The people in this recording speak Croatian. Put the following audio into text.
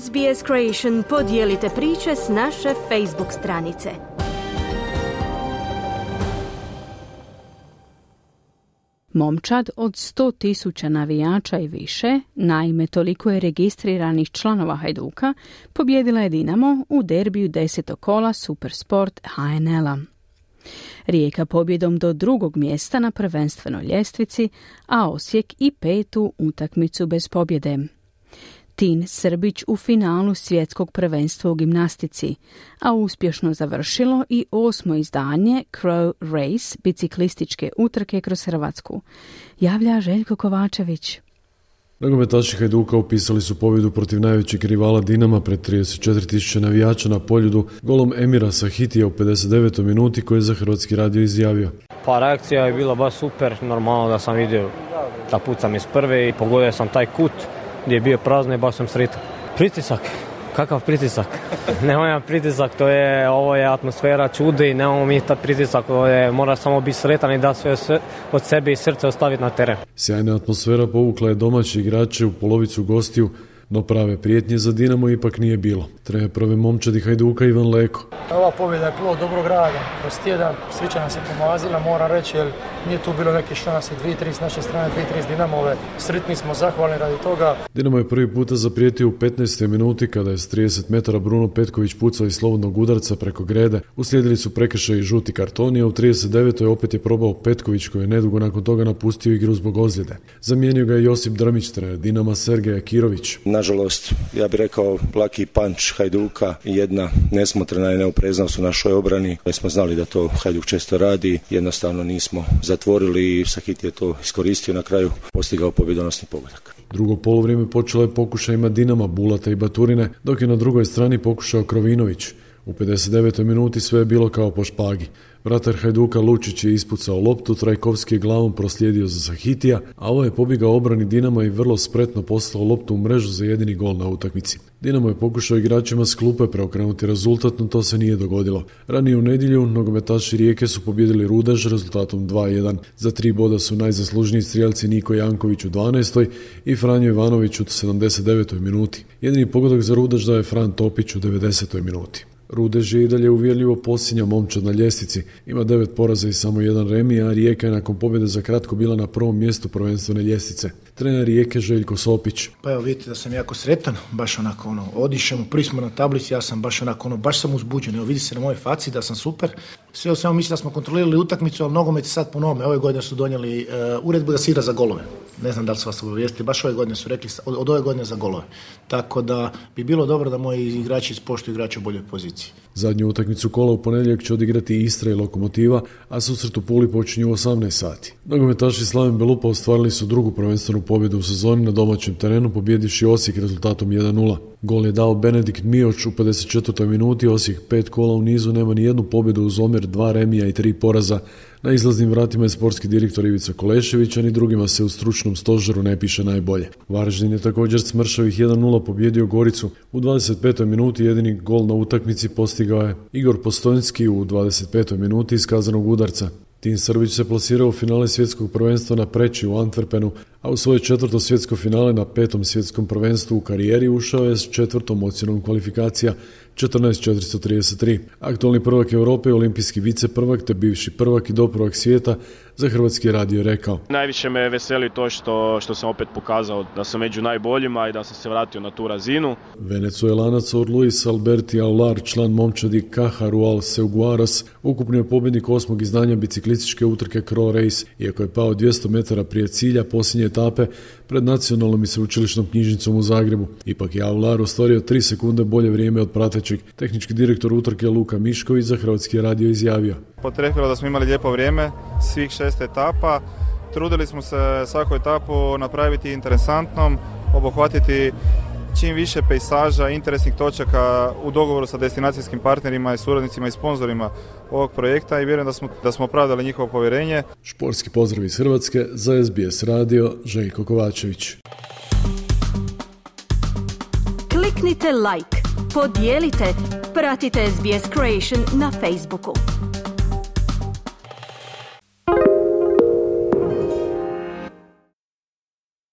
SBS Creation podijelite priče s naše Facebook stranice. Momčad od 100 tisuća navijača i više, naime toliko je registriranih članova Hajduka, pobjedila je Dinamo u derbiju desetog kola Supersport HNL-a. Rijeka pobjedom do drugog mjesta na prvenstvenoj ljestvici, a Osijek i petu utakmicu bez pobjede. Tin Srbić u finalu svjetskog prvenstva u gimnastici, a uspješno završilo i osmo izdanje Crow Race biciklističke utrke kroz Hrvatsku. Javlja Željko Kovačević. Nogometaši Hajduka upisali su pobjedu protiv najvećeg rivala Dinama pred 34.000 navijača na poljudu golom Emira Sahitija u 59. minuti koji je za Hrvatski radio izjavio. Pa reakcija je bila baš super, normalno da sam vidio da pucam iz prve i pogodio sam taj kut gdje je bio prazno i baš sam sretan. Pritisak, kakav pritisak? Nemamo pritisak, to je, ovo je atmosfera čudi, nemamo mi taj pritisak, ovo je, mora samo biti sretan i da sve, sve od sebe i srce ostaviti na teren. Sjajna atmosfera povukla je domaći igrače u polovicu gostiju no prave prijetnje za Dinamo ipak nije bilo. Trener prve momčadi Hajduka Ivan Leko. Ova pobjeda je plod dobrog rada. Kroz tjedan svića nam se pomazila, moram reći, jer nije tu bilo neke šanse. Dvije, tri s naše strane, dvije, tri s Dinamove. Sritni smo, zahvalni radi toga. Dinamo je prvi puta zaprijetio u 15. minuti kada je s 30 metara Bruno Petković pucao iz slobodnog udarca preko grede. Uslijedili su prekršaj i žuti kartoni, a u 39. opet je probao Petković koji je nedugo nakon toga napustio igru zbog ozljede. Zamijenio ga je Josip Drmić, trener Dinama Sergeja Kirović nažalost, ja bih rekao laki panč Hajduka jedna nesmotrena i neopreznost u našoj obrani. Mi smo znali da to Hajduk često radi, jednostavno nismo zatvorili i Sahit je to iskoristio na kraju postigao pobjedonosni pogodak. Drugo polovrijeme počelo je pokušajima Dinama, Bulata i Baturine, dok je na drugoj strani pokušao Krovinović. U 59. minuti sve je bilo kao po špagi. Vratar Hajduka Lučić je ispucao loptu, Trajkovski je glavom proslijedio za Sahitija, a ovo je pobjegao obrani Dinama i vrlo spretno poslao loptu u mrežu za jedini gol na utakmici. Dinamo je pokušao igračima s klupe preokrenuti rezultat, no to se nije dogodilo. Ranije u nedjelju nogometaši Rijeke su pobjedili Rudež rezultatom 2-1. Za tri boda su najzaslužniji strijelci Niko Janković u 12. i Franjo Ivanović u 79. minuti. Jedini pogodak za Rudež daje Fran Topić u 90. minuti. Rudež je i dalje uvjerljivo posljednja momčad na ljestvici. Ima devet poraza i samo jedan remi, a Rijeka je nakon pobjede za kratko bila na prvom mjestu prvenstvene ljestvice. Trener Rijeke Željko Sopić. Pa evo vidite da sam jako sretan, baš onako ono, odišemo, prvi smo na tablici, ja sam baš onako ono, baš sam uzbuđen, evo vidi se na mojoj faci da sam super. Sve u svemu mislim da smo kontrolirali utakmicu, ali nogomet je sad po nome. Ove godine su donijeli uh, uredbu da se igra za golove. Ne znam da li su vas obavijestili, baš ove godine su rekli od, od ove godine za golove. Tako da bi bilo dobro da moji igrači ispoštuju igrače u boljoj poziciji. Zadnju utakmicu kola u ponedjeljak će odigrati Istra i Lokomotiva, a susret u Puli počinju u 18 sati. Nogometaši Slaven Belupa ostvarili su drugu prvenstvenu pobjedu u sezoni na domaćem terenu, pobjedivši Osijek rezultatom 1-0. Gol je dao Benedikt Mioć u 54. minuti, Osijek pet kola u nizu nema ni jednu pobjedu uz omjer dva remija i tri poraza. Na izlaznim vratima je sportski direktor Ivica Kolešević, a ni drugima se u stručnom stožeru ne piše najbolje. Varaždin je također s Mršavih 1-0 pobjedio Goricu. U 25. minuti jedini gol na utakmici postigao je Igor Postojnski u 25. minuti iz kazanog udarca. Tim Srbić se plasirao u finale svjetskog prvenstva na Preći u Antwerpenu, a u svoje četvrto svjetsko finale na petom svjetskom prvenstvu u karijeri ušao je s četvrtom ocjenom kvalifikacija 14.433. Aktualni prvak Europe olimpijski viceprvak te bivši prvak i doprvak svijeta za Hrvatski radio rekao. Najviše me veseli to što, što sam opet pokazao da sam među najboljima i da sam se vratio na tu razinu. Venecuelanac od Luis Alberti Aular, član momčadi Cajarual Seuguaras, ukupni je pobjednik osmog izdanja biciklističke utrke Crawl Race, iako je pao 200 metara prije cilja posljednje etape pred nacionalnom i sveučilišnom knjižnicom u Zagrebu. Ipak je Aular ostvario 3 sekunde bolje vrijeme od pratećeg. Tehnički direktor utrke Luka Mišković za Hrvatski radio izjavio. Potrefilo da smo imali lijepo vrijeme, svih šest etapa. Trudili smo se svaku etapu napraviti interesantnom, obuhvatiti čim više pejsaža, interesnih točaka u dogovoru sa destinacijskim partnerima i suradnicima i sponzorima ovog projekta i vjerujem da smo, da smo opravdali njihovo povjerenje. Športski pozdrav iz Hrvatske za SBS radio Željko Kovačević. Kliknite like, podijelite, pratite SBS Creation na Facebooku.